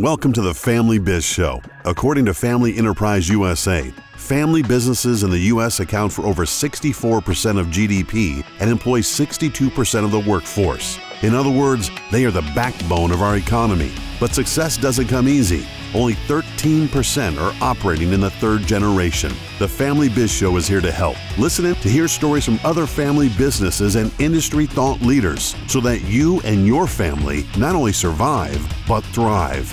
Welcome to the Family Biz Show. According to Family Enterprise USA, family businesses in the U.S. account for over 64% of GDP and employ 62% of the workforce. In other words, they are the backbone of our economy. But success doesn't come easy. Only 13% are operating in the third generation. The Family Biz Show is here to help. Listen in to hear stories from other family businesses and industry thought leaders so that you and your family not only survive, but thrive.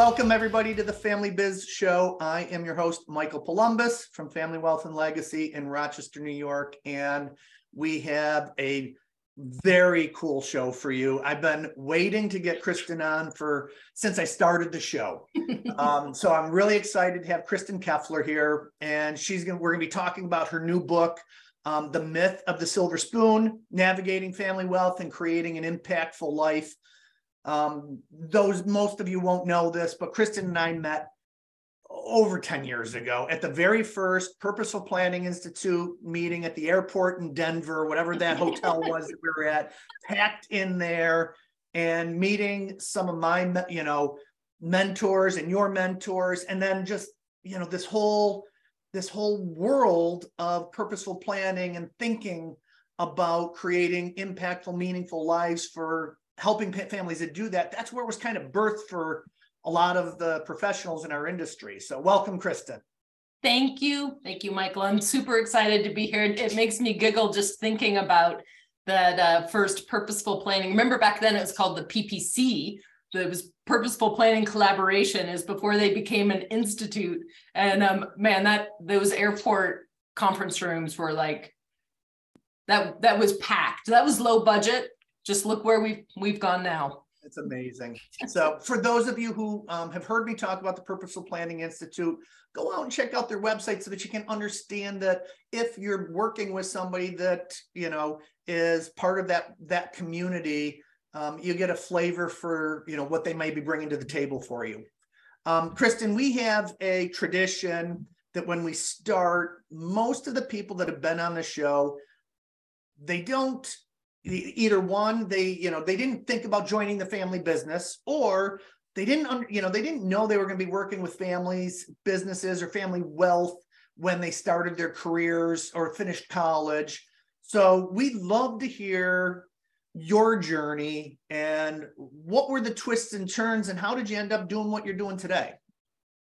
Welcome everybody to the Family Biz Show. I am your host, Michael Columbus from Family Wealth and Legacy in Rochester, New York. And we have a very cool show for you. I've been waiting to get Kristin on for since I started the show. um, so I'm really excited to have Kristin Keffeler here. And she's gonna we're gonna be talking about her new book, um, The Myth of the Silver Spoon, Navigating Family Wealth and Creating an Impactful Life. Um, those most of you won't know this, but Kristin and I met over 10 years ago at the very first Purposeful Planning Institute meeting at the airport in Denver, whatever that hotel was that we were at, packed in there and meeting some of my, you know, mentors and your mentors, and then just, you know, this whole this whole world of purposeful planning and thinking about creating impactful, meaningful lives for helping families that do that, that's where it was kind of birthed for a lot of the professionals in our industry. So welcome, Kristin. Thank you. Thank you, Michael. I'm super excited to be here. It makes me giggle just thinking about that uh, first purposeful planning. Remember back then it was called the PPC. It was purposeful planning collaboration is before they became an institute. And um, man, that those airport conference rooms were like that. That was packed. That was low budget just look where we've we've gone now. It's amazing. So, for those of you who um, have heard me talk about the Purposeful Planning Institute, go out and check out their website so that you can understand that if you're working with somebody that you know is part of that that community, um, you get a flavor for you know what they may be bringing to the table for you. Um, Kristin, we have a tradition that when we start, most of the people that have been on the show, they don't either one they you know they didn't think about joining the family business or they didn't you know they didn't know they were going to be working with families businesses or family wealth when they started their careers or finished college. So we'd love to hear your journey and what were the twists and turns and how did you end up doing what you're doing today?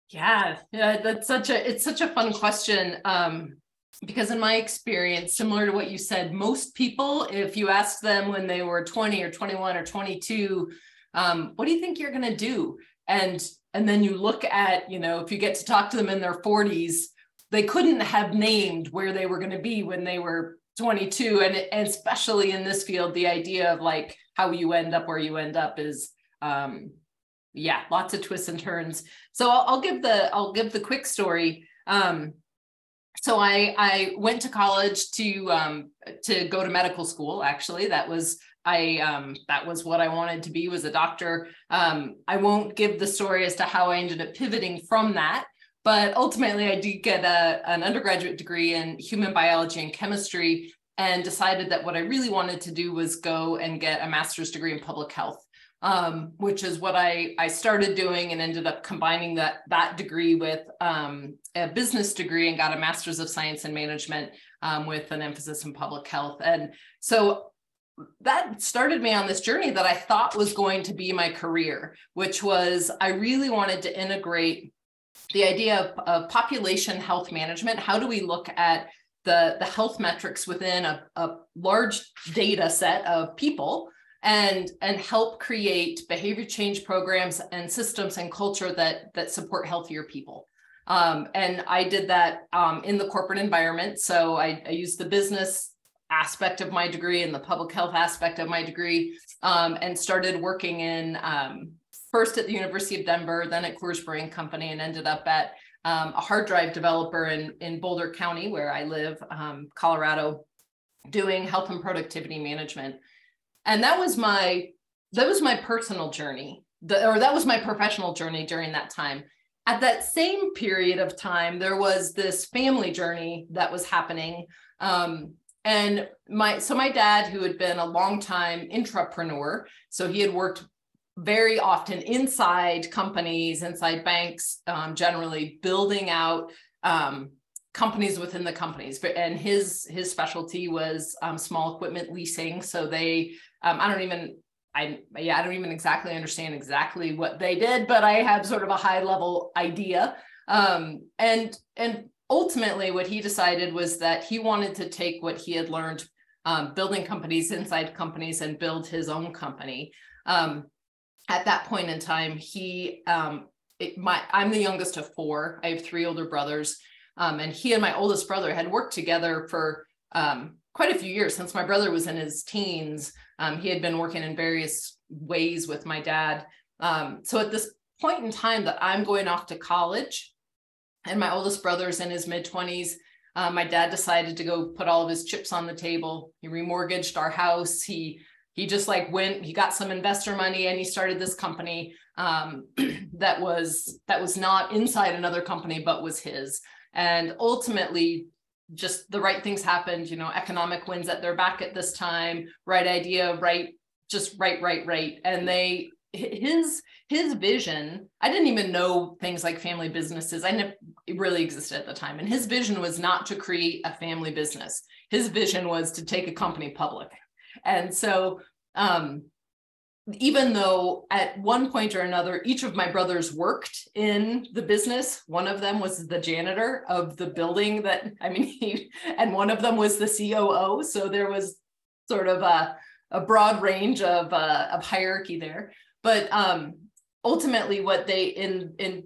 Yeah yeah that's such a it's such a fun question. Um because in my experience similar to what you said most people if you ask them when they were 20 or 21 or 22 um, what do you think you're going to do? And and then you look at you know if you get to talk to them in their 40s they couldn't have named where they were going to be when they were 22 and, and especially in this field the idea of like how you end up where you end up is um yeah lots of twists and turns. So i'll, I'll give the i'll give the quick story. Um so I I went to college to um, to go to medical school. Actually, that was I um, that was what I wanted to be was a doctor. Um, I won't give the story as to how I ended up pivoting from that, but ultimately I did get a, an undergraduate degree in human biology and chemistry, and decided that what I really wanted to do was go and get a master's degree in public health um, which is what I, I started doing and ended up combining that, that degree with um, a business degree and got a master's of science and management um, with an emphasis in public health. And so that started me on this journey that I thought was going to be my career, which was I really wanted to integrate the idea of, of population health management. How do we look at the, the health metrics within a, a large data set of people and and help create behavior change programs and systems and culture that that support healthier people. Um, and i did that um, in the corporate environment. So I, I used the business aspect of my degree and the public health aspect of my degree um, and started working in um, first at the university of denver then at coors brewing company and ended up at um, a hard drive developer in, in boulder county where i live um, colorado doing health and productivity management and that was my that was my personal journey the, or that was my professional journey during that time. At that same period of time, there was this family journey that was happening. Um, and my so my dad, who had been a long time intrapreneur, so he had worked very often inside companies, inside banks, um, generally building out um, companies within the companies. And his his specialty was um, small equipment leasing. So they, um, I don't even, I yeah, I don't even exactly understand exactly what they did, but I have sort of a high level idea. Um, and and ultimately, what he decided was that he wanted to take what he had learned um, building companies inside companies and build his own company. Um, at that point in time, he um, it, my I'm the youngest of four. I have three older brothers, um, and he and my oldest brother had worked together for um, quite a few years since my brother was in his teens. Um, he had been working in various ways with my dad. Um, so at this point in time that I'm going off to college, and my oldest brother's in his mid 20s. Uh, my dad decided to go put all of his chips on the table. He remortgaged our house. He he just like went he got some investor money and he started this company um, that was that was not inside another company but was his and ultimately just the right things happened you know economic wins at their back at this time right idea right just right right right. And they his his vision i didn't even know things like family businesses i never really existed at the time. And his vision was not to create a family business. His vision was to take a company public. And so, um, even though at one point or another, each of my brothers worked in the business, one of them was the janitor of the building that, I mean, he, and one of them was the COO. So there was sort of a, a broad range of, uh, of hierarchy there. But um, ultimately, what they, in, in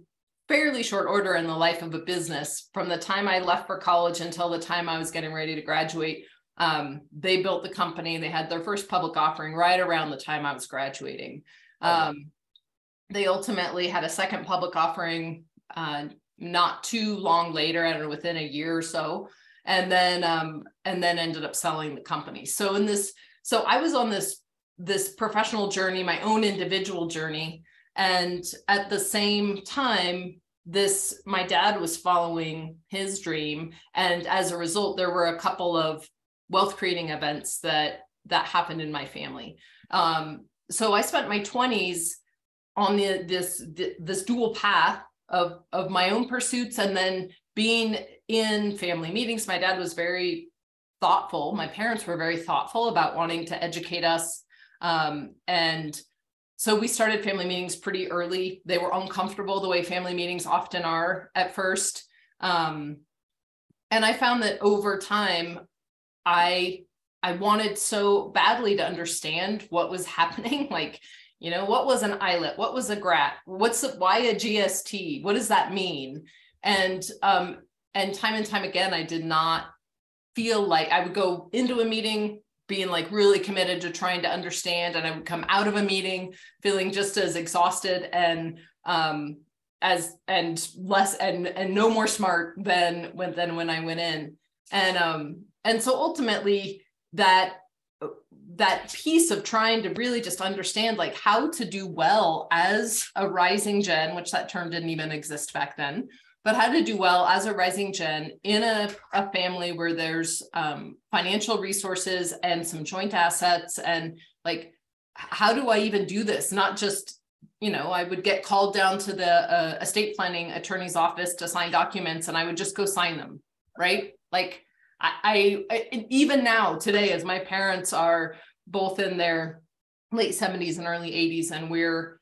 fairly short order in the life of a business, from the time I left for college until the time I was getting ready to graduate, um, they built the company. They had their first public offering right around the time I was graduating. Um, they ultimately had a second public offering uh, not too long later, I don't know, within a year or so, and then um, and then ended up selling the company. So in this, so I was on this this professional journey, my own individual journey, and at the same time, this my dad was following his dream, and as a result, there were a couple of wealth creating events that that happened in my family. Um, so I spent my 20s on the this this dual path of of my own pursuits and then being in family meetings. My dad was very thoughtful. My parents were very thoughtful about wanting to educate us. Um, and so we started family meetings pretty early. They were uncomfortable the way family meetings often are at first. Um, and I found that over time, I I wanted so badly to understand what was happening. Like, you know, what was an ILIT? What was a GRAT? What's why a GST? What does that mean? And um, and time and time again, I did not feel like I would go into a meeting being like really committed to trying to understand, and I would come out of a meeting feeling just as exhausted and um, as and less and and no more smart than when than when I went in. And um, and so ultimately that that piece of trying to really just understand like how to do well as a rising gen which that term didn't even exist back then but how to do well as a rising gen in a, a family where there's um, financial resources and some joint assets and like how do i even do this? Not just you know i would get called down to the uh, estate planning attorney's office to sign documents and i would just go sign them right? Like I, I even now today, as my parents are both in their late 70s and early 80s, and we're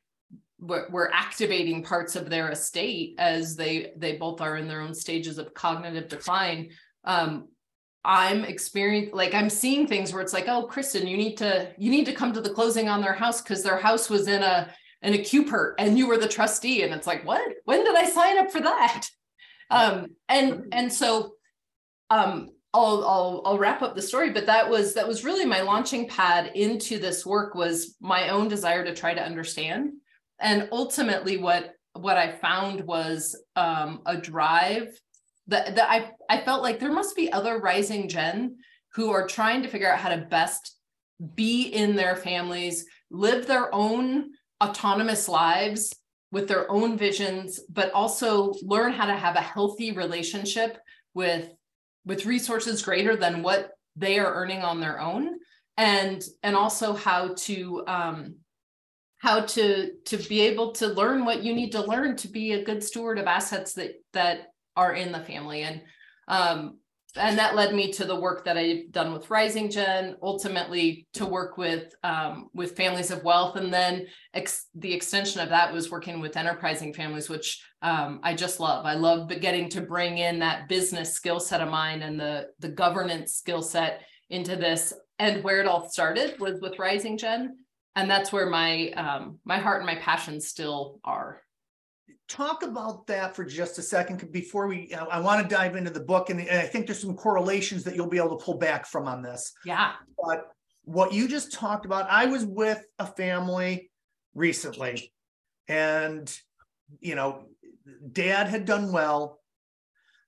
we're activating parts of their estate as they they both are in their own stages of cognitive decline. Um, I'm experiencing like I'm seeing things where it's like, oh, Kristin, you need to you need to come to the closing on their house because their house was in a in a QPRT and you were the trustee, and it's like, what? When did I sign up for that? Um, and and so um, I'll, I'll I'll wrap up the story, but that was that was really my launching pad into this work was my own desire to try to understand, and ultimately what what I found was um, a drive that that I I felt like there must be other rising gen who are trying to figure out how to best be in their families, live their own autonomous lives with their own visions, but also learn how to have a healthy relationship with with resources greater than what they are earning on their own and and also how to um how to to be able to learn what you need to learn to be a good steward of assets that that are in the family. And um and that led me to the work that I've done with Rising Gen, ultimately to work with um, with families of wealth, and then ex- the extension of that was working with enterprising families, which um, I just love. I love getting to bring in that business skill set of mine and the the governance skill set into this. And where it all started was with Rising Gen, and that's where my um, my heart and my passion still are talk about that for just a second before we I, I want to dive into the book and, and I think there's some correlations that you'll be able to pull back from on this. Yeah. But what you just talked about, I was with a family recently and you know, dad had done well.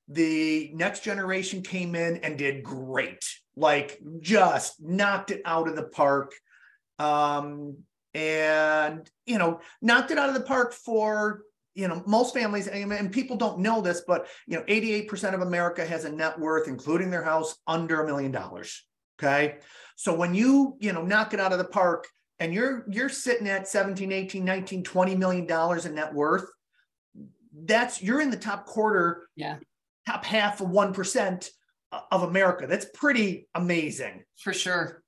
The next generation came in and did great. Like just knocked it out of the park. Um and you know, knocked it out of the park for you know, most families, and people don't know this, but you know, 88% of America has a net worth, including their house, under a million dollars. Okay. So when you, you know, knock it out of the park and you're you're sitting at 17, 18, 19, 20 million dollars in net worth, that's you're in the top quarter, yeah, top half of one percent of America. That's pretty amazing. For sure.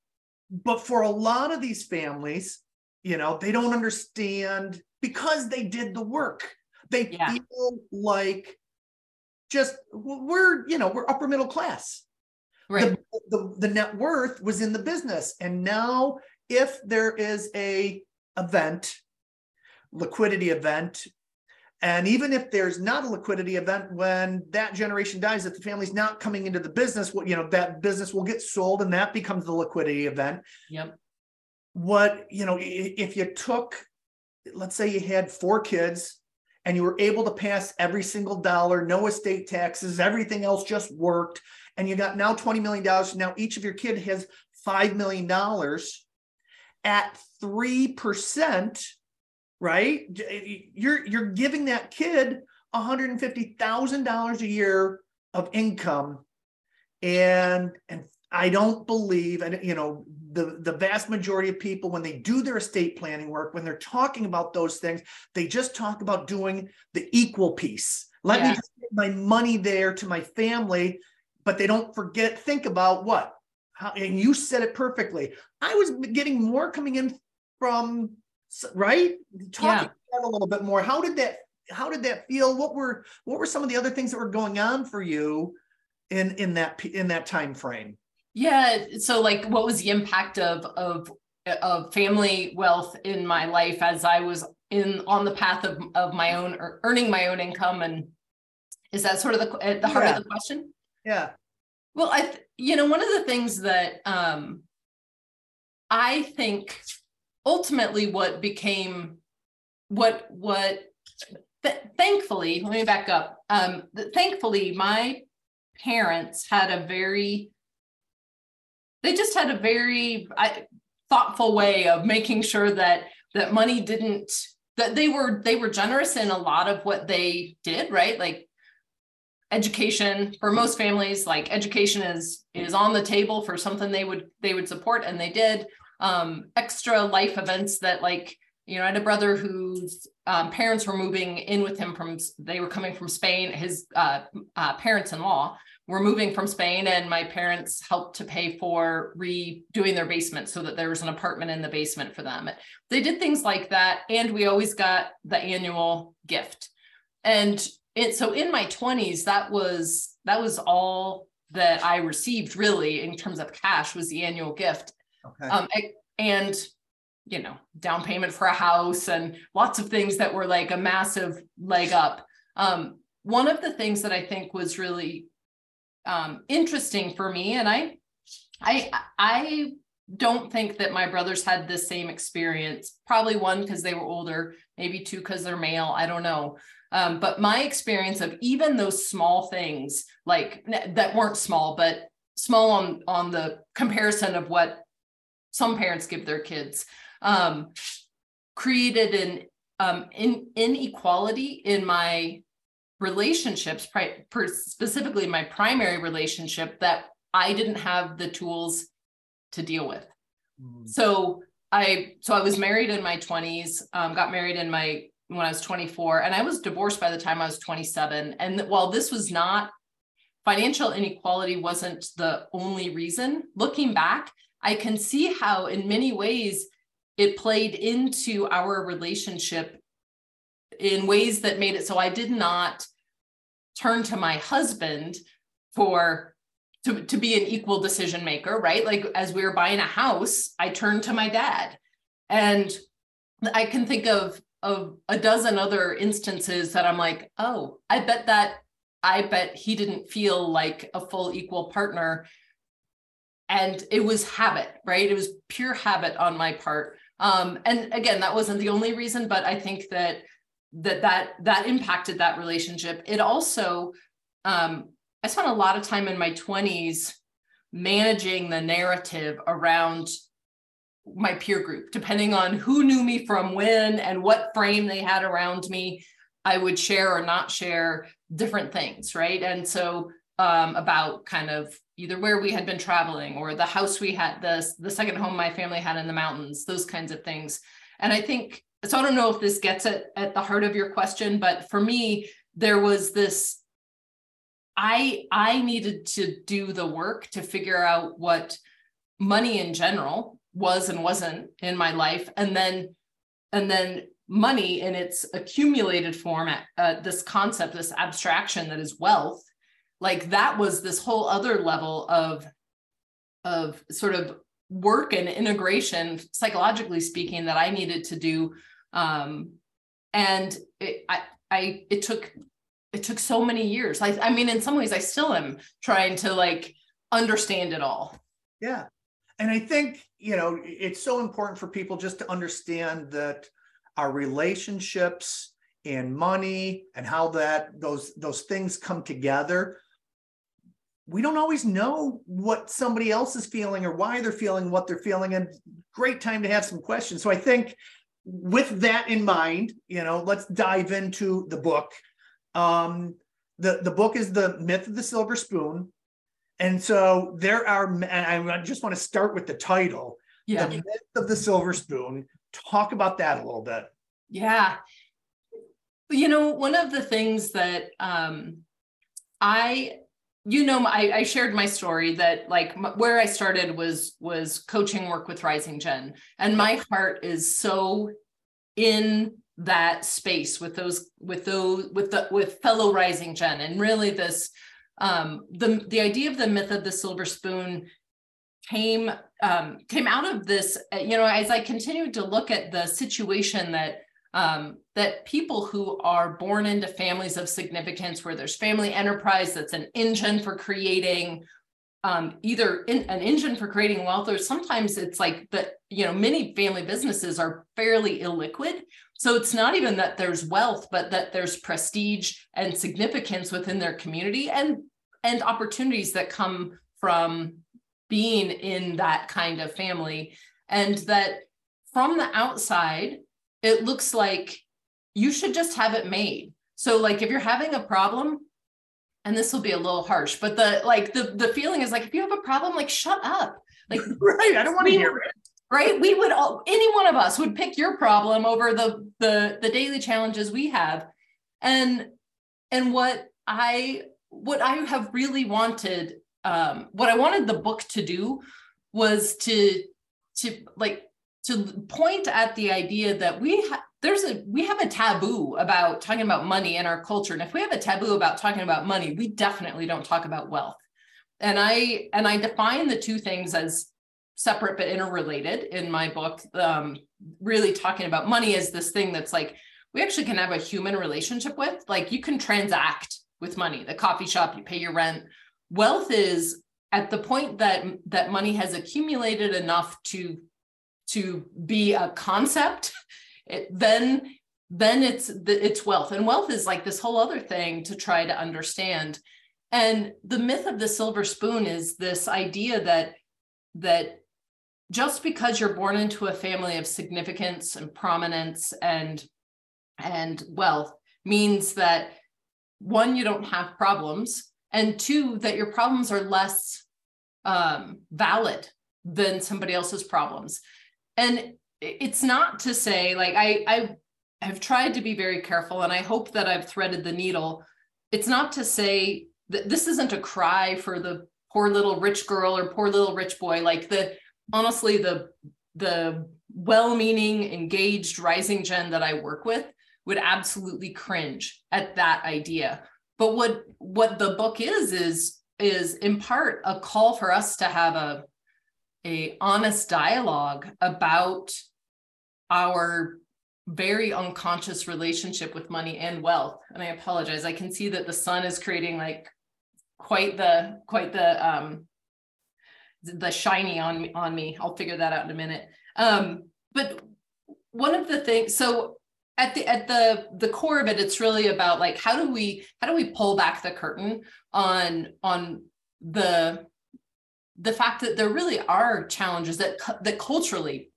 But for a lot of these families, you know, they don't understand because they did the work. They yeah. feel like just we're, you know, we're upper middle class. Right. The, the, the net worth was in the business. And now if there is a event, liquidity event, and even if there's not a liquidity event, when that generation dies, if the family's not coming into the business, what you know, that business will get sold and that becomes the liquidity event. Yep. What, you know, if you took, let's say you had four kids and you were able to pass every single dollar, no estate taxes, everything else just worked, and you got now $20 million. Now each of your kid has $5 million at 3%, right? You're, you're giving that kid $150,000 a year of income. And, and I don't believe, and you know, the, the vast majority of people, when they do their estate planning work, when they're talking about those things, they just talk about doing the equal piece. Let yeah. me just get my money there to my family, but they don't forget, think about what? How, and you said it perfectly. I was getting more coming in from right talking yeah. a little bit more. How did that how did that feel? What were what were some of the other things that were going on for you in in that in that time frame? Yeah. So like what was the impact of of of family wealth in my life as I was in on the path of of my own or earning my own income and is that sort of the at the heart yeah. of the question? Yeah. Well, I you know one of the things that um I think ultimately what became what what th- thankfully let me back up um th- thankfully my parents had a very they just had a very I, thoughtful way of making sure that that money didn't that they were they were generous in a lot of what they did right? Like education for most families like education is is on the table for something they would they would support and they did. Um extra life events that like you know i had a brother whose um, parents were moving in with him from they were coming from spain his uh, uh, parents-in-law we're moving from Spain and my parents helped to pay for redoing their basement so that there was an apartment in the basement for them. They did things like that. And we always got the annual gift. And it, so in my 20s, that was that was all that I received really in terms of cash was the annual gift. Okay. Um, and you know, down payment for a house and lots of things that were like a massive leg up. Um, one of the things that I think was really um, interesting for me. And I, I, I don't think that my brothers had the same experience. Probably one because they were older, maybe two because they're male. I don't know. Um, but my experience of even those small things, like that weren't small, but small on on the comparison of what some parents give their kids, um, created an um, in, inequality in my relationships, pri- specifically my primary relationship, that I didn't have the tools to deal with. Mm. So I so I was married in my 20s, um, got married in my when I was 24, and I was divorced by the time I was 27. And while this was not financial inequality wasn't the only reason, looking back, I can see how in many ways it played into our relationship in ways that made it so I did not turn to my husband for to, to be an equal decision maker, right? Like as we were buying a house, I turned to my dad. And I can think of of a dozen other instances that I'm like, oh, I bet that I bet he didn't feel like a full equal partner. And it was habit, right? It was pure habit on my part. Um, and again, that wasn't the only reason, but I think that that that that impacted that relationship. It also, um, I spent a lot of time in my 20s managing the narrative around my peer group, depending on who knew me from when and what frame they had around me. I would share or not share different things, right? And so um, about kind of either where we had been traveling or the house we had, the, the second home my family had in the mountains, those kinds of things. And I think, so I don't know if this gets at, at the heart of your question, but for me, there was this, I, I needed to do the work to figure out what money in general was and wasn't in my life. And then, and then money in its accumulated form, uh, this concept, this abstraction that is wealth, like that was this whole other level of of sort of work and integration, psychologically speaking, that I needed to do. Um, and it, I, I, it took, it took so many years. I, I mean, in some ways, I still am trying to like understand it all. Yeah, and I think you know it's so important for people just to understand that our relationships and money and how that those those things come together we don't always know what somebody else is feeling or why they're feeling what they're feeling and great time to have some questions. So i think with that in mind you know let's dive into the book. Um the the book is the myth of the silver spoon. And so there are and i just want to start with the title yeah. the myth of the silver spoon. Talk about that a little bit. Yeah. You know one of the things that um i you know I, I, shared my story that like where i started was was coaching work with rising gen. And my heart is so in that space with those with those with the with fellow rising gen and really this um the the idea of the myth of the silver spoon came um came out of this you know as i continued to look at the situation that um, that people who are born into families of significance where there's family enterprise that's an engine for creating um, either in, an engine for creating wealth or sometimes it's like that you know many family businesses are fairly illiquid. So it's not even that there's wealth but that there's prestige and significance within their community and and opportunities that come from being in that kind of family. And that from the outside it looks like you should just have it made. So like if you're having a problem, and this will be a little harsh, but the like the the feeling is like if you have a problem, like shut up. Like right, I don't want to hear it. Right. We would all any one of us would pick your problem over the the the daily challenges we have. And and what I what I have really wanted, um, what I wanted the book to do was to to like to point at the idea that we ha- there's a we have a taboo about talking about money in our culture. And if we have a taboo about talking about money we definitely don't talk about wealth. And i and i define the two things as separate but interrelated in my book. Um, really talking about money is this thing that's like we actually can have a human relationship with like you can transact with money the coffee shop you pay your rent. Wealth is at the point that that money has accumulated enough to to be a concept, it, then then it's it's wealth. And wealth is like this whole other thing to try to understand. And the myth of the silver spoon is this idea that that just because you're born into a family of significance and prominence and and wealth means that one you don't have problems and two that your problems are less um, valid than somebody else's problems and it's not to say like i i have tried to be very careful and i hope that i've threaded the needle. It's not to say that this isn't a cry for the poor little rich girl or poor little rich boy. Like the honestly the the well-meaning engaged rising gen that i work with would absolutely cringe at that idea. But what what the book is is is in part a call for us to have a a honest dialogue about our very unconscious relationship with money and wealth. And i apologize. I can see that the sun is creating like quite the quite the um the shiny on on me. I'll figure that out in a minute. Um but one of the things so at the at the the core of it it's really about like how do we how do we pull back the curtain on on the the fact that there really are challenges that that culturally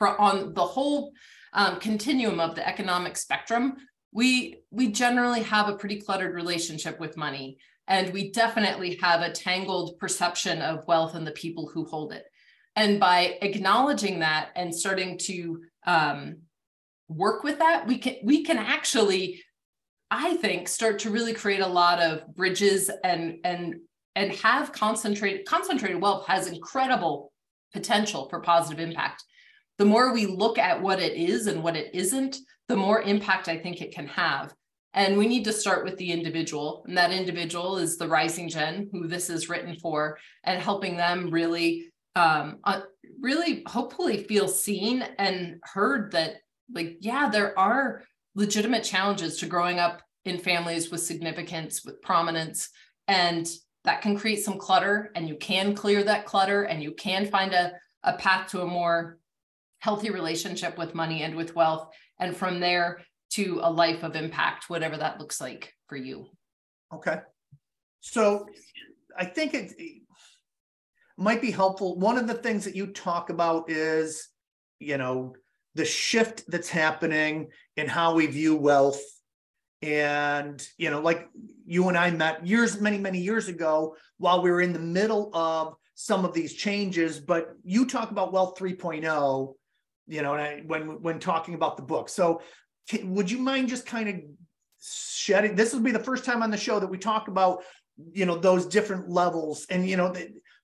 on the whole um, continuum of the economic spectrum we we generally have a pretty cluttered relationship with money and we definitely have a tangled perception of wealth and the people who hold it. And by acknowledging that and starting to um, work with that we can we can actually i think start to really create a lot of bridges and and and have concentrated concentrated wealth has incredible potential for positive impact. The more we look at what it is and what it isn't the more impact i think it can have. And we need to start with the individual and that individual is the rising gen who this is written for and helping them really um uh, really hopefully feel seen and heard that like yeah there are legitimate challenges to growing up in families with significance with prominence and that can create some clutter and you can clear that clutter and you can find a, a path to a more healthy relationship with money and with wealth and from there to a life of impact whatever that looks like for you. Okay. So i think it might be helpful. One of the things that you talk about is you know the shift that's happening in how we view wealth and you know like you and i met years many many years ago while we were in the middle of some of these changes but you talk about wealth 3.0 you know I, when when talking about the book. So would you mind just kind of shedding this will be the first time on the show that we talk about you know those different levels. And you know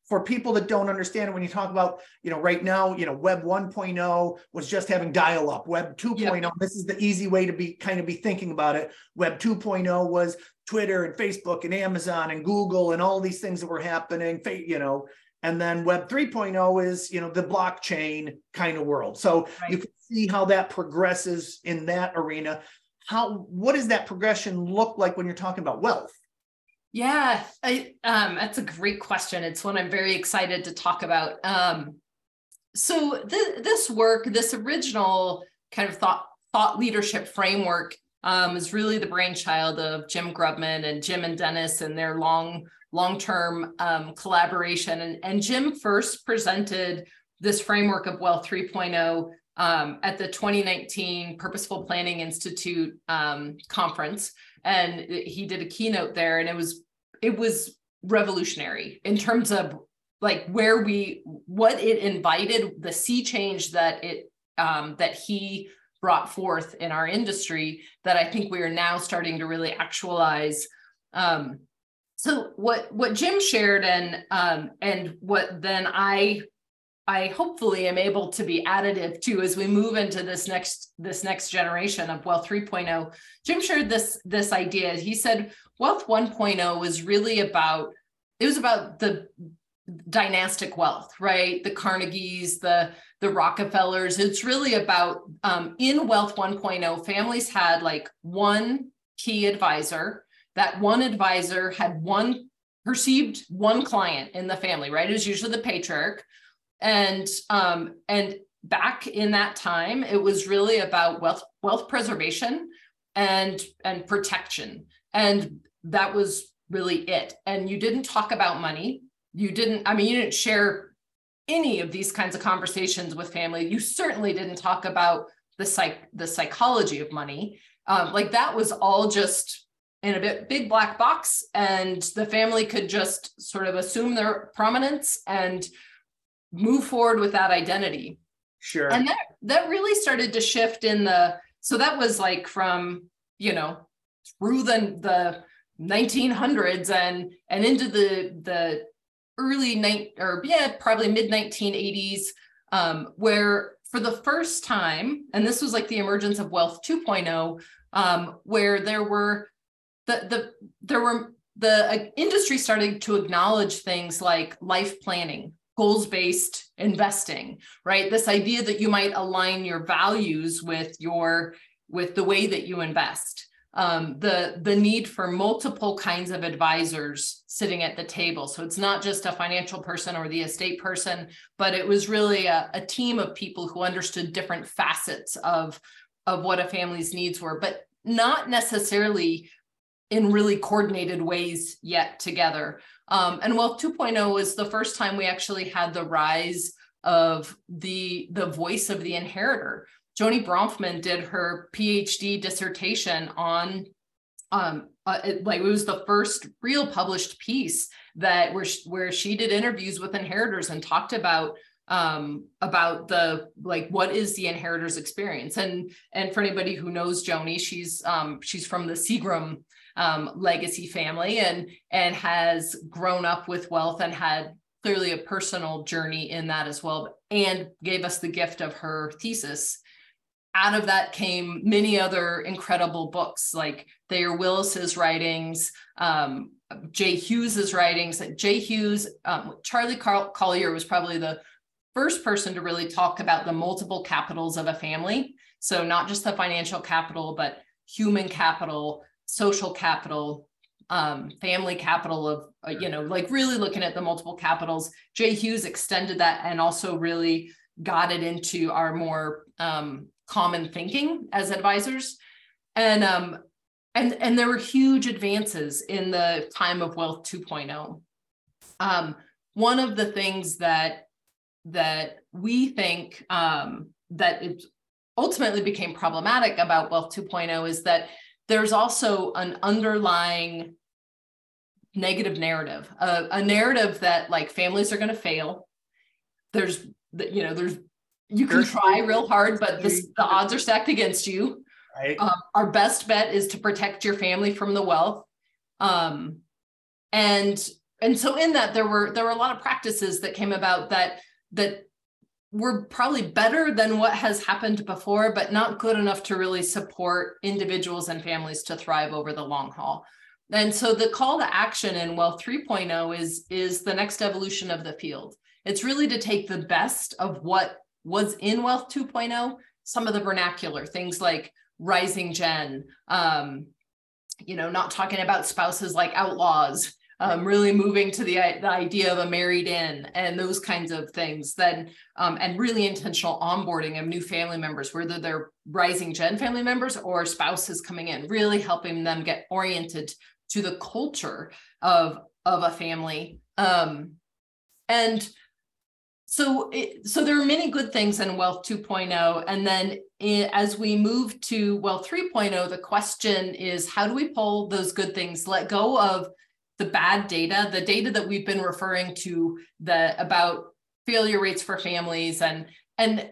for people that don't understand it, when you talk about, you know, right now, you know, Web 1.0 was just having dial up. Web 2.0, yep. this is the easy way to be kind of be thinking about it. Web 2.0 was Twitter and Facebook and Amazon and Google and all these things that were happening, you know. And then Web 3.0 is, you know, the blockchain kind of world. So right. you can see how that progresses in that arena. How what does that progression look like when you're talking about wealth? Yeah, I, um, that's a great question. It's one I'm very excited to talk about. Um, so th- this work, this original kind of thought thought leadership framework, um, is really the brainchild of Jim Grubman and Jim and Dennis and their long long term um, collaboration. And, and Jim first presented this framework of Wealth 3.0 um, at the 2019 Purposeful Planning Institute um, conference and he did a keynote there and it was it was revolutionary in terms of like where we what it invited the sea change that it um, that he brought forth in our industry that I think we are now starting to really actualize. Um, so what what Jim shared and um, and what then I I hopefully am able to be additive to as we move into this next this next generation of Wealth 3.0. Jim shared this this idea. He said Wealth 1.0 was really about it was about the dynastic wealth, right? The Carnegies, the the Rockefellers. It's really about um, in Wealth 1.0, families had like one key advisor. That one advisor had one perceived one client in the family, right? It was usually the patriarch and um, and back in that time it was really about wealth wealth preservation and and protection. And that was really it. And you didn't talk about money. You didn't i mean you didn't share any of these kinds of conversations with family, you certainly didn't talk about the psych the psychology of money. Um, like that was all just in a bit big black box, and the family could just sort of assume their prominence and move forward with that identity. Sure. And that that really started to shift in the so that was like from you know through the the 1900s and and into the the early night or yeah probably mid 1980s um, where for the first time and this was like the emergence of wealth 2.0 um, where there were the the there were the uh, industry started to acknowledge things like life planning goals based investing right this idea that you might align your values with your with the way that you invest um, the the need for multiple kinds of advisors sitting at the table. So it's not just a financial person or the estate person, but it was really a, a team of people who understood different facets of of what a family's needs were, but not necessarily in really coordinated ways yet together. Um, and Wealth 2.0 was the first time we actually had the rise of the the voice of the inheritor. Joanie Bronfman did her PhD dissertation on um uh, it, like it was the first real published piece that where she, where she did interviews with inheritors and talked about um about the like what is the inheritors experience. And and for anybody who knows Joanie she's um she's from the Seagram um, legacy family and and has grown up with wealth and had clearly a personal journey in that as well and gave us the gift of her thesis out of that came many other incredible books like Thayer Willis's writings, um, Jay Hughes's writings. Jay Hughes, um, Charlie Carl- Collier was probably the first person to really talk about the multiple capitals of a family. So not just the financial capital, but human capital, social capital, um, family capital of uh, you know like really looking at the multiple capitals. Jay Hughes extended that and also really got it into our more um, common thinking as advisors. And um, and and there were huge advances in the time of wealth 2.0. Um, one of the things that that we think um, that it ultimately became problematic about wealth 2.0 is that there's also an underlying negative narrative, a, a narrative that like families are going to fail. There's you know there's you can try real hard, but this, the odds are stacked against you. Right. Um, our best bet is to protect your family from the wealth. Um, and and so in that there were there were a lot of practices that came about that that were probably better than what has happened before, but not good enough to really support individuals and families to thrive over the long haul. And so the call to action in Wealth 3.0 is is the next evolution of the field. It's really to take the best of what was in Wealth 2.0, some of the vernacular, things like rising gen, um, you know, not talking about spouses like outlaws, um, really moving to the, the idea of a married in and those kinds of things then um, and really intentional onboarding of new family members whether they're rising gen family members or spouses coming in really helping them get oriented to the culture of of a family. Um, and so it, so there are many good things in wealth 2.0 and then it, as we move to wealth 3.0 the question is how do we pull those good things let go of the bad data the data that we've been referring to the about failure rates for families and and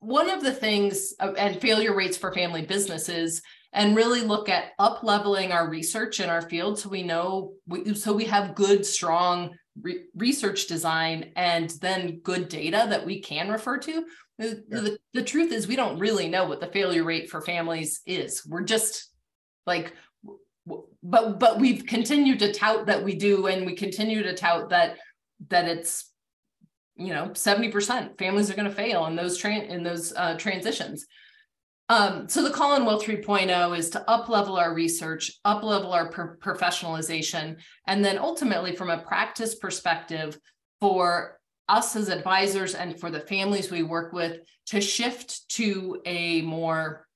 one of the things uh, and failure rates for family businesses and really look at up leveling our research in our field so we know we, so we have good strong re- research design and then good data that we can refer to yeah. the, the truth is we don't really know what the failure rate for families is we're just like but but we've continued to tout that we do and we continue to tout that that it's you know 70% families are going to fail in those train in those uh, transitions. Um, so the call on Wealth 3.0 is to up level our research, up level our pro- professionalization, and then ultimately from a practice perspective for us as advisors and for the families we work with to shift to a more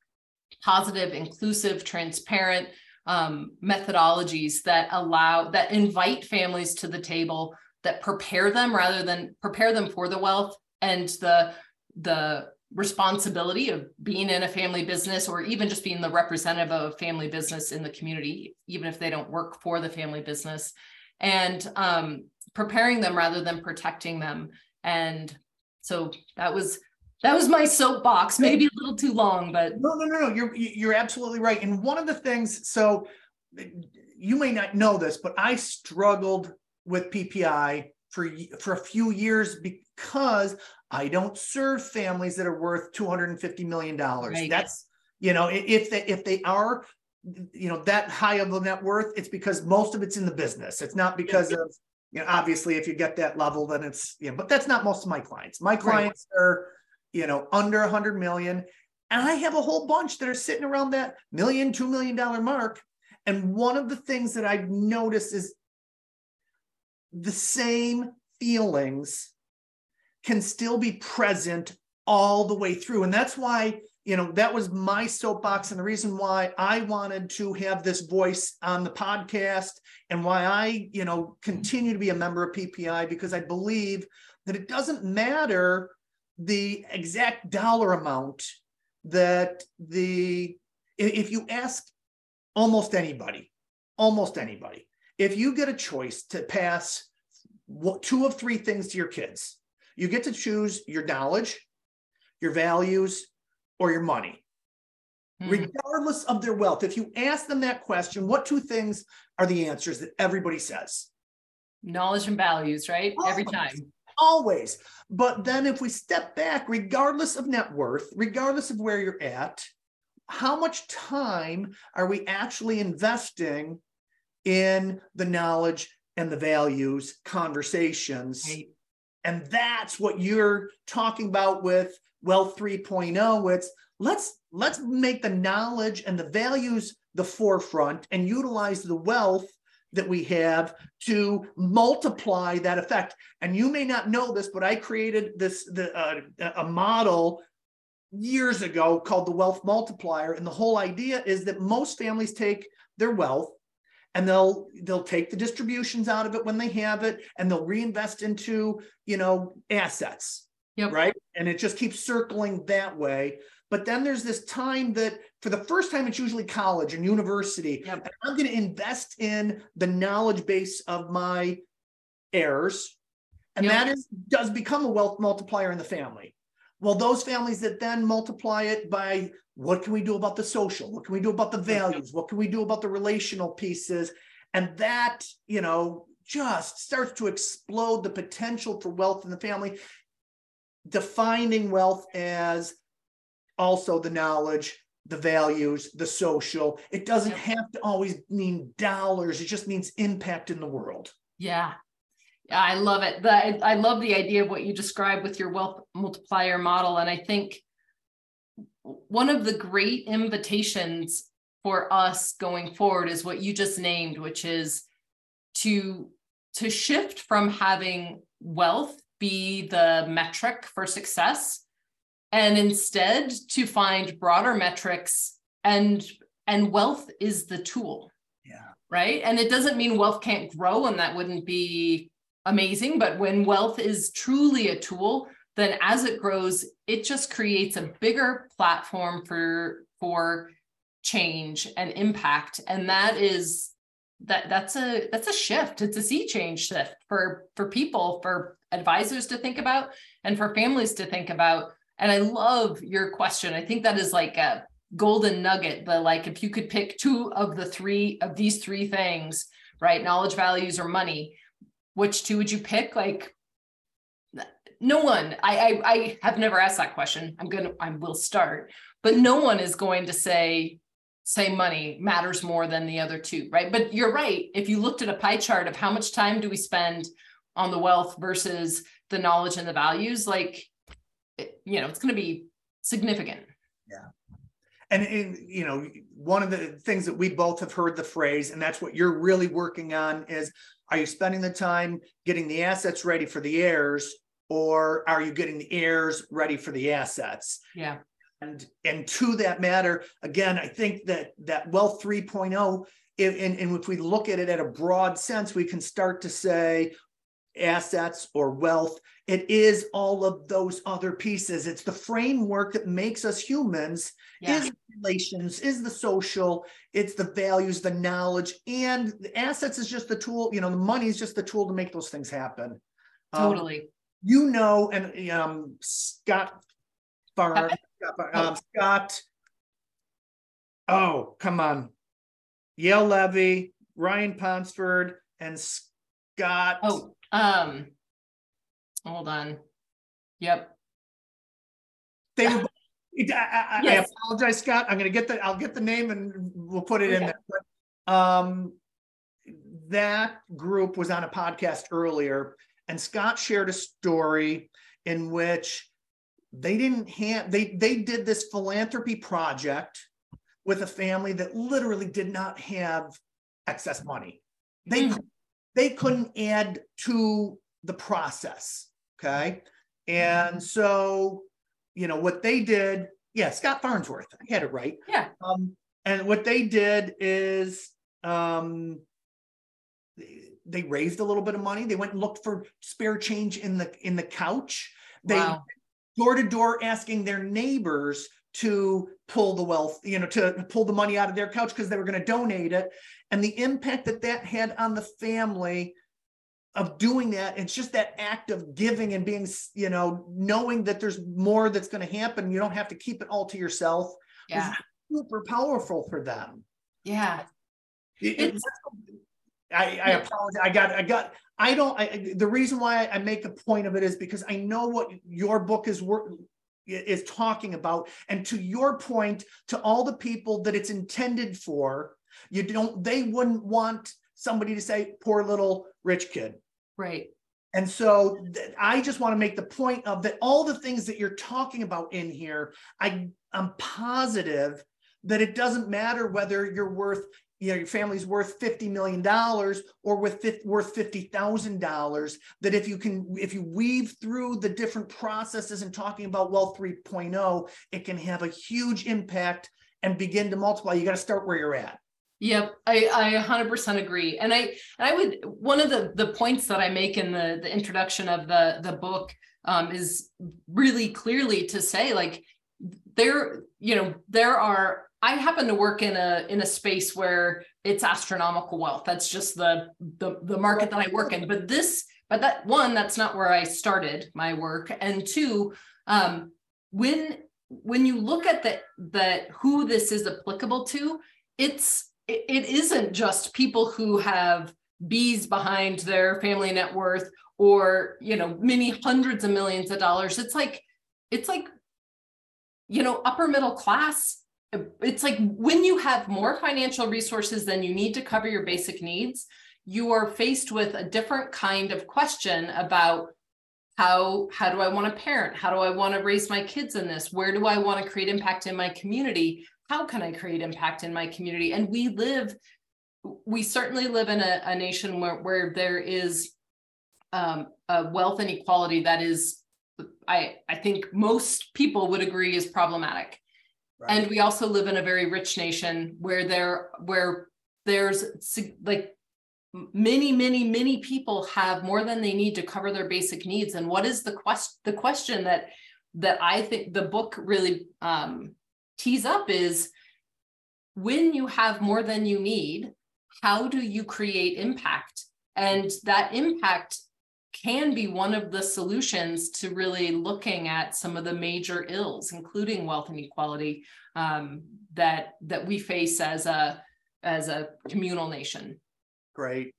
positive, inclusive, transparent um, methodologies that allow that invite families to the table that prepare them rather than prepare them for the wealth and the the responsibility of being in a family business or even just being the representative of a family business in the community even if they don't work for the family business. And um, preparing them rather than protecting them. And so that was that was my soapbox maybe a little too long but no no no no you're you're absolutely right and one of the things so you may not know this but i struggled with ppi for for a few years because I don't serve families that are worth 250 million dollars. Right. That's you know if they if they are you know that high of a net worth, it's because most of it's in the business. It's not because of you know obviously if you get that level then it's you know but that's not most of my clients. My clients right. are you know under 100 million and I have a whole bunch that are sitting around that million, two million dollar mark. And one of the things that I've noticed is the same feelings can still be present all the way through. And that's why, you know, that was my soapbox and the reason why I wanted to have this voice on the podcast and why I, you know, continue to be a member of PPI because I believe that it doesn't matter the exact dollar amount that the, if you ask almost anybody, almost anybody, if you get a choice to pass two of three things to your kids, you get to choose your knowledge, your values, or your money, mm. regardless of their wealth. If you ask them that question, what two things are the answers that everybody says? Knowledge and values, right? Always. Every time. Always. But then if we step back, regardless of net worth, regardless of where you're at, how much time are we actually investing in the knowledge and the values conversations right. And that's what you're talking about with Wealth 3.0. It's let's let's make the knowledge and the values the forefront and utilize the wealth that we have to multiply that effect. And you may not know this, but I created this the, uh, a model years ago called the wealth multiplier. And the whole idea is that most families take their wealth and they'll they'll take the distributions out of it when they have it and they'll reinvest into you know assets yep. right and it just keeps circling that way but then there's this time that for the first time it's usually college and university yep. and i'm going to invest in the knowledge base of my heirs and yep. that is does become a wealth multiplier in the family well, those families that then multiply it by what can we do about the social? What can we do about the values? What can we do about the relational pieces? And that, you know, just starts to explode the potential for wealth in the family, defining wealth as also the knowledge, the values, the social. It doesn't have to always mean dollars, it just means impact in the world. Yeah. I love it. The, I love the idea of what you described with your wealth multiplier model. And I think one of the great invitations for us going forward is what you just named, which is to, to shift from having wealth be the metric for success and instead to find broader metrics and and wealth is the tool yeah right and it doesn't mean wealth can't grow and that wouldn't be amazing. But when wealth is truly a tool, then as it grows, it just creates a bigger platform for for change and impact. And that is that that's a that's a shift. It's a sea change shift for for people, for advisors to think about, and for families to think about. And I love your question. I think that is like a golden nugget. The like, if you could pick two of the three of these three things, right? Knowledge, values, or money which two would you pick? Like no one, I, I, I have never asked that question. I'm gonna, I will start, but no one is going to say, say money matters more than the other two, right? But you're right. If you looked at a pie chart of how much time do we spend on the wealth versus the knowledge and the values, like, you know, it's going to be significant. Yeah. And, and, you know, one of the things that we both have heard the phrase, and that's what you're really working on is are you spending the time getting the assets ready for the heirs, or are you getting the heirs ready for the assets? Yeah. And and to that matter, again, I think that that wealth 3.0, and, and if we look at it at a broad sense, we can start to say, assets or wealth. It is all of those other pieces. It's the framework that makes us humans. Yeah. Is relations, is the social, it's the values, the knowledge, and the assets is just the tool. You know, the money is just the tool to make those things happen. Um, Totally. you know, and um, Scott Farr, um, Scott. Oh, come on. Yale Levy, Ryan Ponsford, and Scott. Oh, um, hold on. Yep. They were. I, I- I- I apologize, Scott. I'm gonna get the, I'll get the name and we'll put it in there. But, Um, that group was on a podcast earlier and Scott shared a story in which they didn't have, they, they did this philanthropy project with a family that literally did not have excess money. They, Hmm. They couldn't add to the process, okay? And so, you know, what they did, yeah, Scott Farnsworth, I had it right. Yeah. Um, and what they did is, um, they- they raised a little bit of money. They went and looked for spare change in the, in the couch. They Wow. door to door asking their neighbors to pull the wealth, you know, to pull the money out of their couch because they were going to donate it. And the impact that that had on the family of doing that, it's just that act of giving and being, you know, knowing that there's more that's going to happen. You don't have to keep it all to yourself. Yeah. Super powerful for them. Yeah. It- It's- I, I apologize. I got, I got, I don't, I, the reason why I make a point of it is because I know what your book is work is talking about. And to your point, to all the people that it's intended for, you don't, they wouldn't want somebody to say, poor little rich kid. Right. And so th- I just want to make the point of that all the things that you're talking about in here, I I'm positive that it doesn't matter whether you're worth, you know, your family's worth $50 million or with worth $50,000, that if you can, if you weave through the different processes and talking about wealth 3.0, it can have a huge impact and begin to multiply. You got to start where you're at. Yep, I, I 100% agree. And I, I would, one of the, the points that I make in the, the introduction of the, the book um, is really clearly to say like, there, you know, there are, I happen to work in a, in a space where it's astronomical wealth. That's just the, the, the market that I work in. But this, but that one, that's not where I started my work. And two, um, when, when you look at the, the, who this is applicable to, it's, it, it isn't just people who have bees behind their family net worth or you know many hundreds of millions of dollars it's like it's like you know upper middle class it's like when you have more financial resources than you need to cover your basic needs you are faced with a different kind of question about how how do i want to parent how do i want to raise my kids in this where do i want to create impact in my community how can I create impact in my community? And we live, we certainly live in a, a nation where, where there is um, a wealth inequality that is, I, I think most people would agree is problematic. And we also live in a very rich nation where there, where there's like many, many, many people have more than they need to cover their basic needs. And what is the quest, the question that, that I think the book really um, tease up is when you have more than you need, how do you create impact? And that impact can be one of the solutions to really looking at some of the major ills, including wealth inequality um, that that we face as a as a communal nation. Great.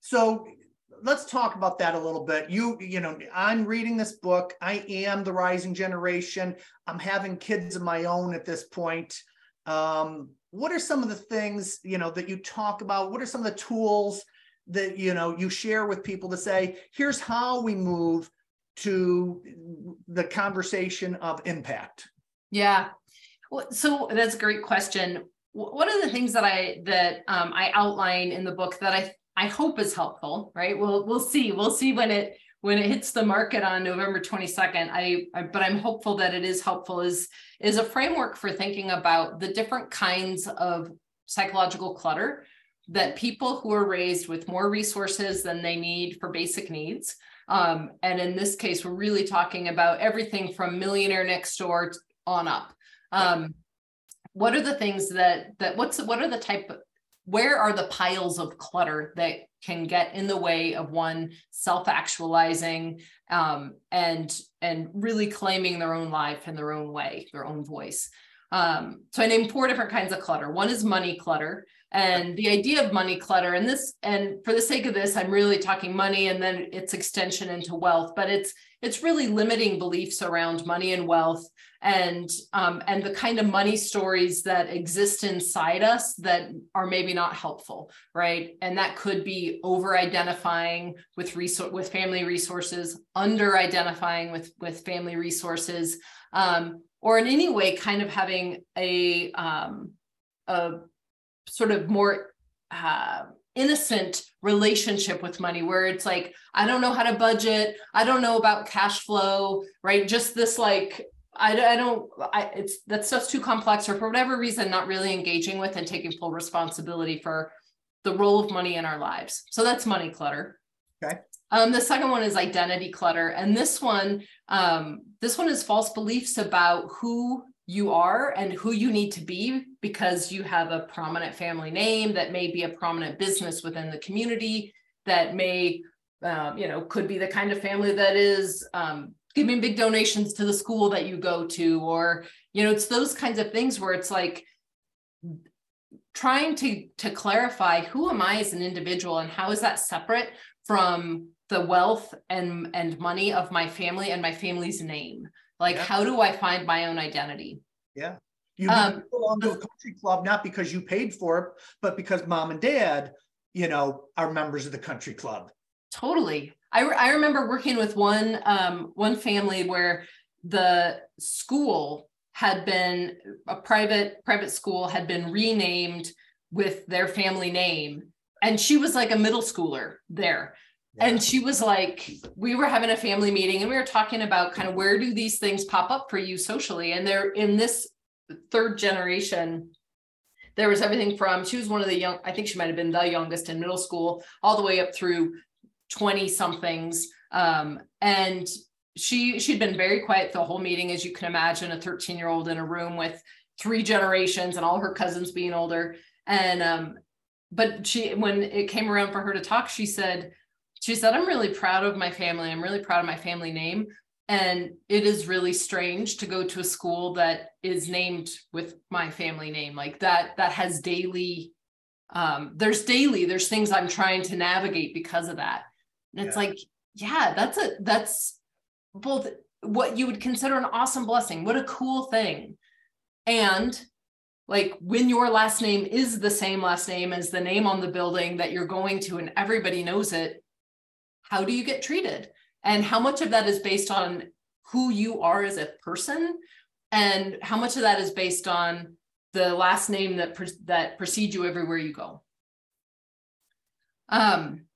So let's talk about that a little bit. You, you know, I'm reading this book. I am the rising generation. I'm having kids of my own at this point. Um, what are some of the things, you know, that you talk about? What are some of the tools that, you know, you share with people to say, here's how we move to the conversation of impact? Yeah. Well, so that's a great question. One of the things that I that um, I outline in the book that I I hope is helpful, right? We'll we'll see. We'll see when it when it hits the market on November 22nd. I, I but I'm hopeful that it is helpful is is a framework for thinking about the different kinds of psychological clutter that people who are raised with more resources than they need for basic needs um, and in this case we're really talking about everything from millionaire next door on up. Um, what are the things that that what's what are the type of where are the piles of clutter that can get in the way of one self-actualizing um, and and really claiming their own life in their own way their own voice? Um, so i named four different kinds of clutter. One is money clutter and the idea of money clutter and this and for the sake of this i'm really talking money and then its extension into wealth but it's it's really limiting beliefs around money and wealth and um, and the kind of money stories that exist inside us that are maybe not helpful right? And that could be over identifying with resource with family resources under identifying with with family resources um, or in any way kind of having a um, a sort of more uh, innocent relationship with money where it's like i don't know how to budget. I don't know about cash flow right? Just this like I, I don't I it's that stuff's too complex or for whatever reason not really engaging with and taking full responsibility for the role of money in our lives. So that's money clutter. Okay. Um, the second one is identity clutter. And this one um, this one is false beliefs about who you are and who you need to be because you have a prominent family name that may be a prominent business within the community that may um, you know could be the kind of family that is um, giving big donations to the school that you go to or you know it's those kinds of things where it's like trying to to clarify who am i as an individual and how is that separate from the wealth and and money of my family and my family's name like, yeah. how do I find my own identity? Yeah. You um, belong to a country club not because you paid for it, but because mom and dad, you know, are members of the country club. Totally. I, re- I remember working with one um, one family where the school had been a private private school had been renamed with their family name and she was like a middle schooler there and she was like, we were having a family meeting and we were talking about kind of where do these things pop up for you socially? And they're in this third generation. There was everything from she was one of the young, I think she might have been the youngest in middle school, all the way up through 20 somethings. Um, and she she'd been very quiet the whole meeting, as you can imagine, a 13 year old in a room with three generations and all her cousins being older. And um, but she when it came around for her to talk, she said, she said, I'm really proud of my family. I'm really proud of my family name. And it is really strange to go to a school that is named with my family name, like that, that has daily, um, there's daily, there's things I'm trying to navigate because of that. And it's yeah. like, yeah, that's a, that's both what you would consider an awesome blessing. What a cool thing. And like when your last name is the same last name as the name on the building that you're going to and everybody knows it how do you get treated? And how much of that is based on who you are as a person? And how much of that is based on the last name that that precedes you everywhere you go? Um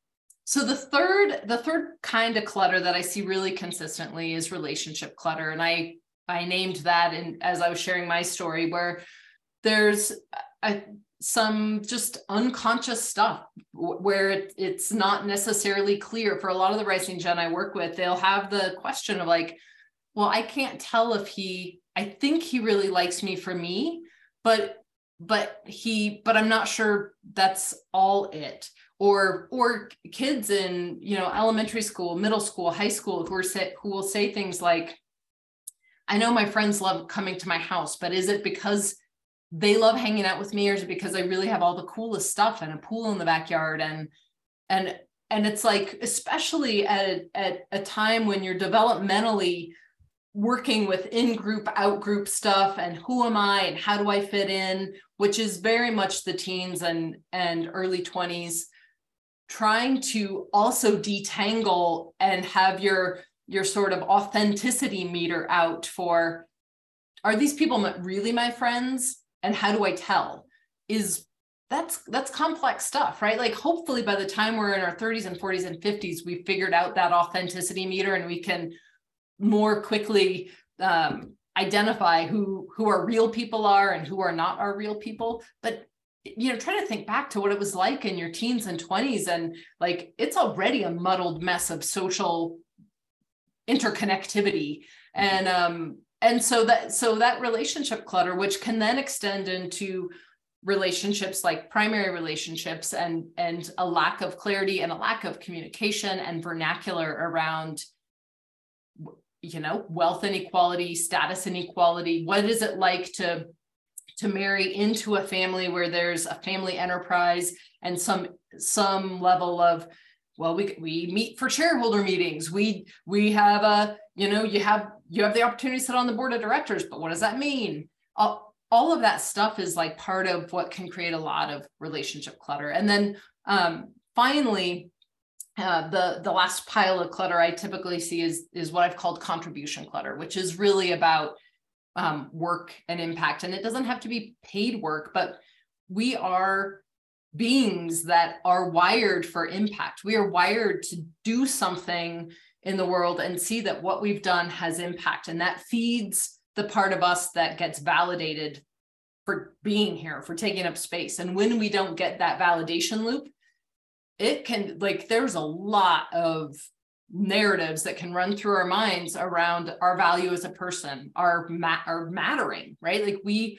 so the third the third kind of clutter that i see really consistently is relationship clutter. And i i named that and as i was sharing my story where there's a, some just unconscious stuff where it, it's not necessarily clear for a lot of the rising gen I work with. They'll have the question of like, well, I can't tell if he, I think he really likes me for me, but but he but i'm not sure that's all it or or kids in you know elementary school middle school high school who are say, who will say things like i know my friends love coming to my house but is it because they love hanging out with me or because I really have all the coolest stuff and a pool in the backyard? And and and it's like especially at at a time when you're developmentally working with in-group out-group stuff and who am I and how do I fit in which is very much the teens and and early 20s trying to also detangle and have your your sort of authenticity meter out for are these people really my friends and how do I tell is that's that's complex stuff, right? Like hopefully by the time we're in our 30s and 40s and 50s, we've figured out that authenticity meter and we can more quickly um, identify who who our real people are and who are not our real people. But you know try to think back to what it was like in your teens and 20s and like it's already a muddled mess of social interconnectivity and um and so that so that relationship clutter which can then extend into relationships like primary relationships and and a lack of clarity and a lack of communication and vernacular around you know wealth inequality status inequality. What is it like to to marry into a family where there's a family enterprise and some some level of well we we meet for shareholder meetings. We we have a you know you have you have the opportunity to sit on the board of directors but what does that mean all, all of that stuff is like part of what can create a lot of relationship clutter and then um, finally uh, the the last pile of clutter I typically see is is what I've called contribution clutter, which is really about um, work and impact. And it doesn't have to be paid work, but we are beings that are wired for impact. We are wired to do something in the world and see that what we've done has impact. And that feeds the part of us that gets validated for being here, for taking up space. And when we don't get that validation loop, it can, like, there's a lot of narratives that can run through our minds around our value as a person our ma- our mattering right like we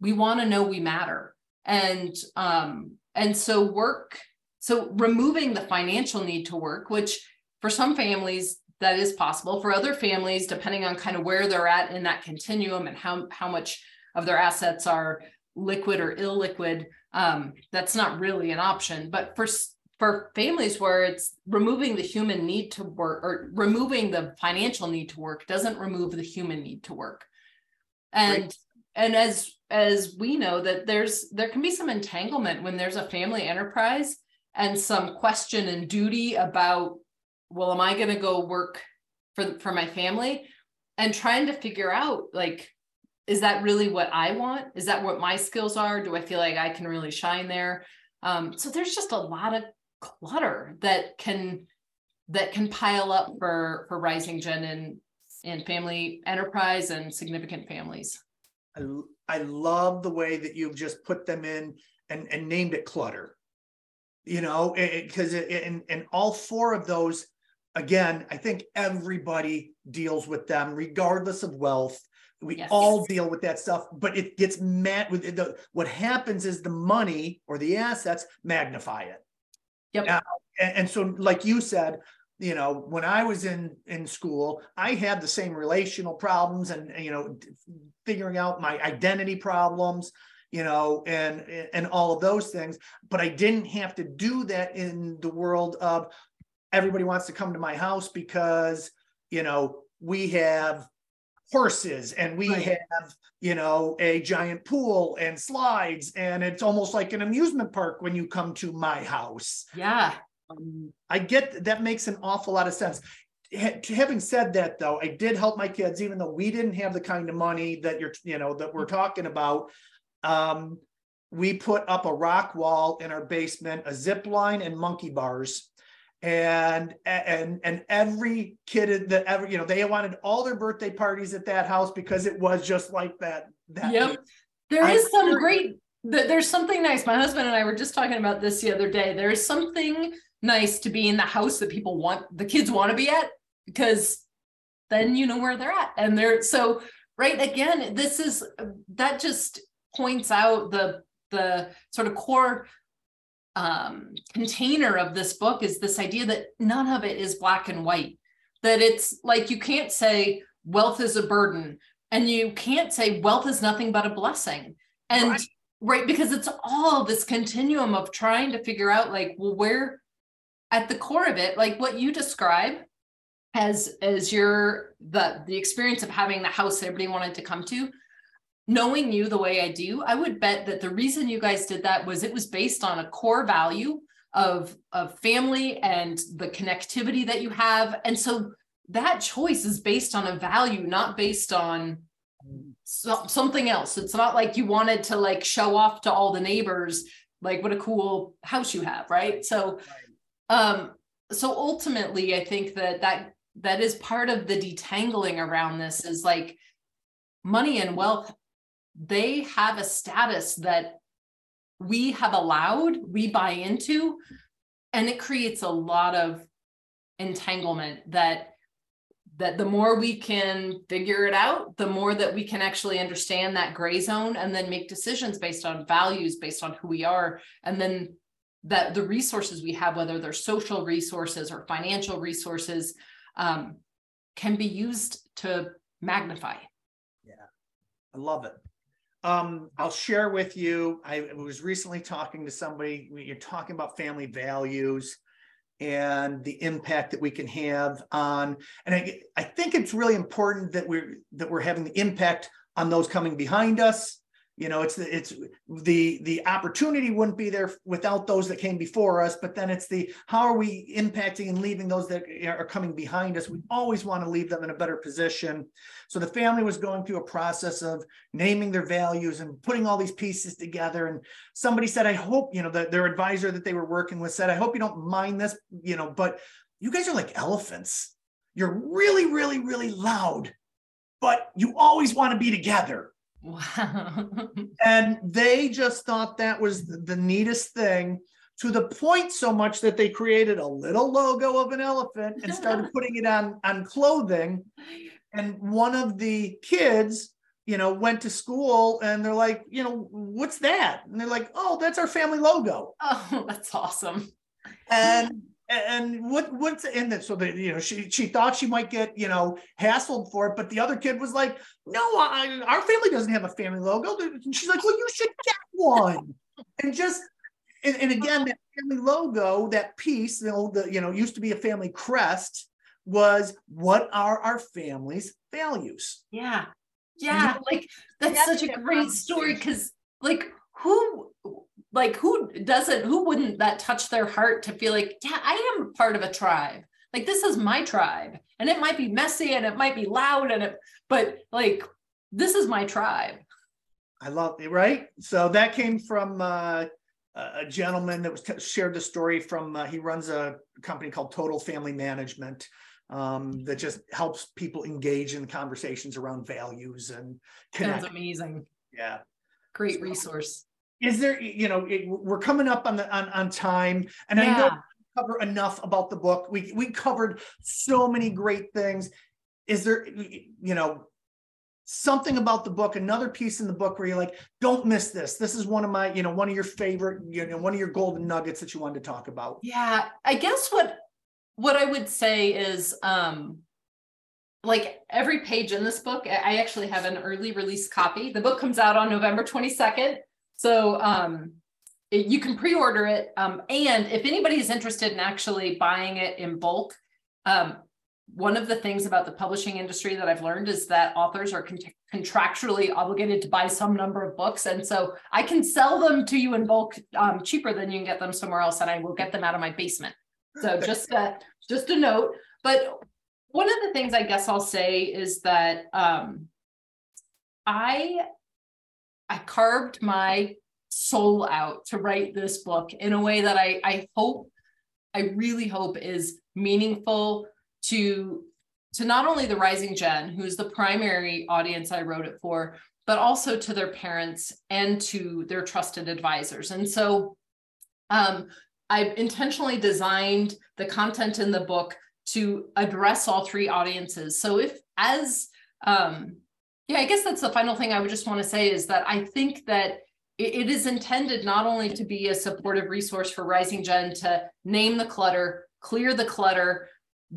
we want to know we matter and um and so work so removing the financial need to work which for some families that is possible. For other families depending on kind of where they're at in that continuum and how how much of their assets are liquid or illiquid um, that's not really an option. But for for families where it's removing the human need to work or removing the financial need to work doesn't remove the human need to work. And right. and as as we know that there's there can be some entanglement when there's a family enterprise and some question and duty about well am i going to go work for for my family and trying to figure out like is that really what i want is that what my skills are do i feel like i can really shine there um, so there's just a lot of clutter that can that can pile up for for rising gen and and family enterprise and significant families. I, I love the way that you've just put them in and, and named it clutter. You know, because in, in all four of those, again, I think everybody deals with them regardless of wealth. We yes. all deal with that stuff, but it gets mad with the what happens is the money or the assets magnify it. Yep. Now, and, and so, like you said, you know when i was in in school i had the same relational problems and you know figuring out my identity problems you know and and all of those things but i didn't have to do that in the world of everybody wants to come to my house because you know we have horses and we right. have you know a giant pool and slides. And it's almost like an amusement park when you come to my house. Yeah. Um, i get that makes an awful lot of sense. Having said that though i did help my kids even though we didn't have the kind of money that you're you know that we're talking about um, we put up a rock wall in our basement a zip line and monkey bars and and and every kid that ever you know they wanted all their birthday parties at that house because it was just like that that yep. there I, is some great there's something nice my husband and i were just talking about this the other day. There's something nice to be in the house that people want the kids want to be at because then you know where they're at. And they're so right again this is that just points out the the sort of core um, container of this book is this idea that none of it is black and white. That it's like you can't say wealth is a burden, and you can't say wealth is nothing but a blessing. And right, right because it's all this continuum of trying to figure out, like, well, where at the core of it, like what you describe as as your the the experience of having the house that everybody wanted to come to knowing you the way I do, I would bet that the reason you guys did that was it was based on a core value of, of family and the connectivity that you have. And so that choice is based on a value, not based on so, something else. It's not like you wanted to like show off to all the neighbors, like what a cool house you have. Right. So, um, so ultimately I think that that, that is part of the detangling around this is like money and wealth they have a status that we have allowed, we buy into, and it creates a lot of entanglement that that the more we can figure it out, the more that we can actually understand that gray zone and then make decisions based on values, based on who we are. And then that the resources we have, whether they're social resources or financial resources, um, can be used to magnify. Yeah, I love it. Um, I'll share with you. I was recently talking to somebody. You're talking about family values and the impact that we can have on and I, I think it's really important that we're that we're having the impact on those coming behind us you know it's the it's the the opportunity wouldn't be there without those that came before us but then it's the how are we impacting and leaving those that are coming behind us? We always want to leave them in a better position. So the family was going through a process of naming their values and putting all these pieces together. And somebody said i hope you know the, their advisor that they were working with said i hope you don't mind this you know but you guys are like elephants. You're really really really loud but you always want to be together Wow. and they just thought that was the neatest thing to the point so much that they created a little logo of an elephant and started putting it on on clothing. And one of the kids you know went to school and they're like you know what's that? And they're like oh that's our family logo. Oh that's awesome. And and what what's in it so that you know she she thought she might get you know hassled for it but the other kid was like no I, our family doesn't have a family logo. And she's like well you should get one. And just and, and again that family logo that piece you know the you know used to be a family crest was what are our family's values. Yeah. Yeah like that's such a great story because like who like who doesn't who wouldn't that touch their heart to feel like yeah i am part of a tribe like this is my tribe and it might be messy and it might be loud and it but like this is my tribe i love it right so that came from uh, a gentleman that was t- shared the story from uh, he runs a company called total family management um, that just helps people engage in conversations around values and connect. That's amazing. Yeah. Great so, resource is there you know it, we're coming up on the on, on time and yeah. i know we cover enough about the book. We we covered so many great things. Is there you know something about the book another piece in the book where you're like don't miss this. This is one of my you know one of your favorite you know one of your golden nuggets that you wanted to talk about. Yeah i guess what what i would say is um like every page in this book i actually have an early release copy. The book comes out on november 22nd so um, it, you can pre-order it. Um, and if anybody is interested in actually buying it in bulk, um, one of the things about the publishing industry that I've learned is that authors are con- contractually obligated to buy some number of books. And so I can sell them to you in bulk um, cheaper than you can get them somewhere else. And I will get them out of my basement. So just a, just a note. But one of the things I guess I'll say is that um, I I carved my soul out to write this book in a way that I, I hope, I really hope is meaningful to to not only the rising gen, who's the primary audience I wrote it for, but also to their parents and to their trusted advisors. And so um, I've intentionally designed the content in the book to address all three audiences. So if as um, yeah, I guess that's the final thing I would just want to say is that I think that it is intended not only to be a supportive resource for Rising Gen to name the clutter, clear the clutter,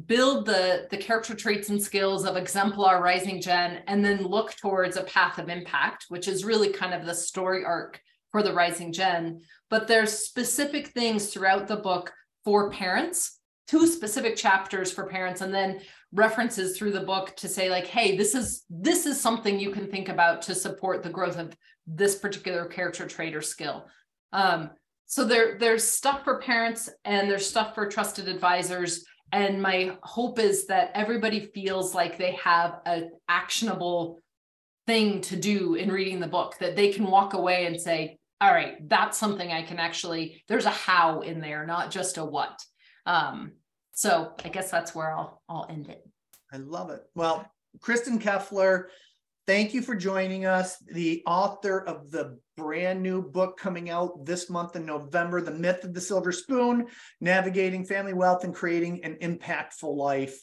build the, the character traits and skills of exemplar Rising Gen, and then look towards a path of impact, which is really kind of the story arc for the Rising Gen. But there's specific things throughout the book for parents, two specific chapters for parents, and then references through the book to say like hey this is this is something you can think about to support the growth of this particular character trait or skill. Um, so there there's stuff for parents and there's stuff for trusted advisors. And my hope is that everybody feels like they have an actionable thing to do in reading the book that they can walk away and say all right that's something i can actually there's a how in there not just a what. Um, so I guess that's where I'll I'll end it. I love it. Well, Kristin Keffeler, Thank you for joining us. The author of the brand new book coming out this month in November, The Myth of the Silver Spoon Navigating Family Wealth and Creating an Impactful Life.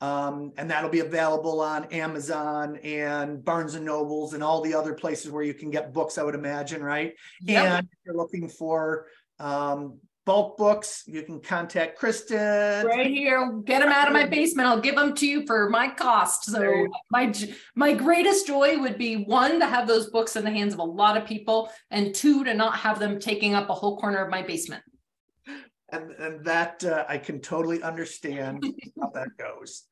Um, and that'll be available on Amazon and Barnes and Nobles and all the other places where you can get books, I would imagine, right? Yep. And if you're looking for um, bulk books, you can contact Kristin. Right here, get them out of my basement. I'll give them to you for my cost. So my, my greatest joy would be one, to have those books in the hands of a lot of people. And two, to not have them taking up a whole corner of my basement. And, and that uh, I can totally understand how that goes.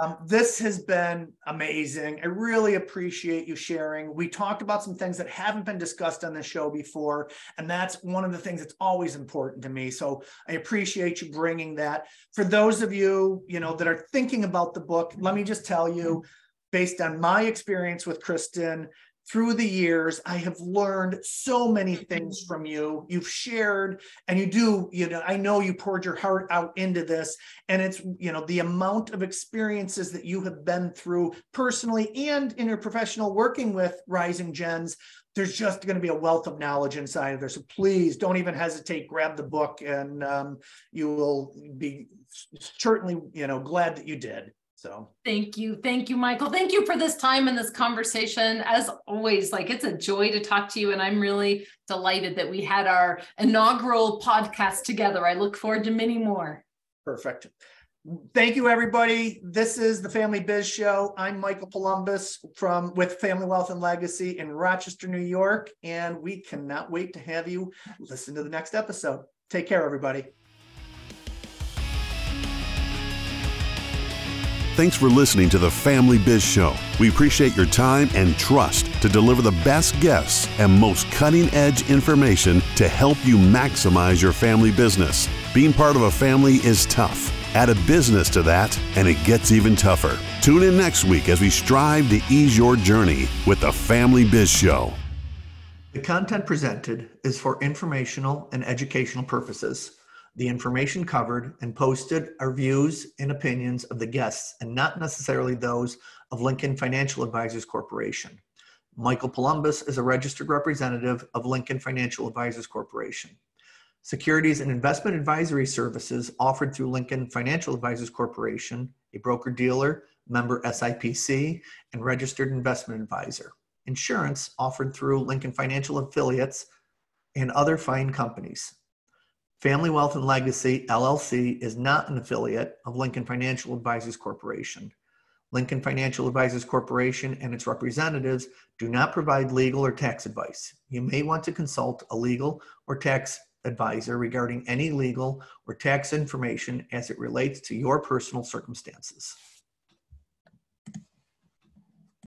Um, this has been amazing. I really appreciate you sharing. We talked about some things that haven't been discussed on the show before, and that's one of the things that's always important to me. So I appreciate you bringing that. For those of you, you know, that are thinking about the book, let me just tell you, based on my experience with Kristin, through the years, I have learned so many things from you. You've shared, and you do, you know, I know you poured your heart out into this, and it's, you know, the amount of experiences that you have been through personally and in your professional working with Rising Gens. There's just going to be a wealth of knowledge inside of there. So please don't even hesitate. Grab the book, and um, you will be certainly, you know, glad that you did. So. Thank you. Thank you, Michael. Thank you for this time and this conversation. As always, like it's a joy to talk to you. And I'm really delighted that we had our inaugural podcast together. I look forward to many more. Perfect. Thank you, everybody. This is the Family Biz Show. I'm Michael Columbus from with Family Wealth and Legacy in Rochester, New York, and we cannot wait to have you listen to the next episode. Take care, everybody. Thanks for listening to the Family Biz Show. We appreciate your time and trust to deliver the best guests and most cutting edge information to help you maximize your family business. Being part of a family is tough. Add a business to that, and it gets even tougher. Tune in next week as we strive to ease your journey with the Family Biz Show. The content presented is for informational and educational purposes. The information covered and posted are views and opinions of the guests and not necessarily those of Lincoln Financial Advisors Corporation. Michael Columbus is a registered representative of Lincoln Financial Advisors Corporation. Securities and investment advisory services offered through Lincoln Financial Advisors Corporation, a broker dealer, member SIPC, and registered investment advisor. Insurance offered through Lincoln Financial affiliates and other fine companies. Family Wealth and Legacy LLC is not an affiliate of Lincoln Financial Advisors Corporation. Lincoln Financial Advisors Corporation and its representatives do not provide legal or tax advice. You may want to consult a legal or tax advisor regarding any legal or tax information as it relates to your personal circumstances.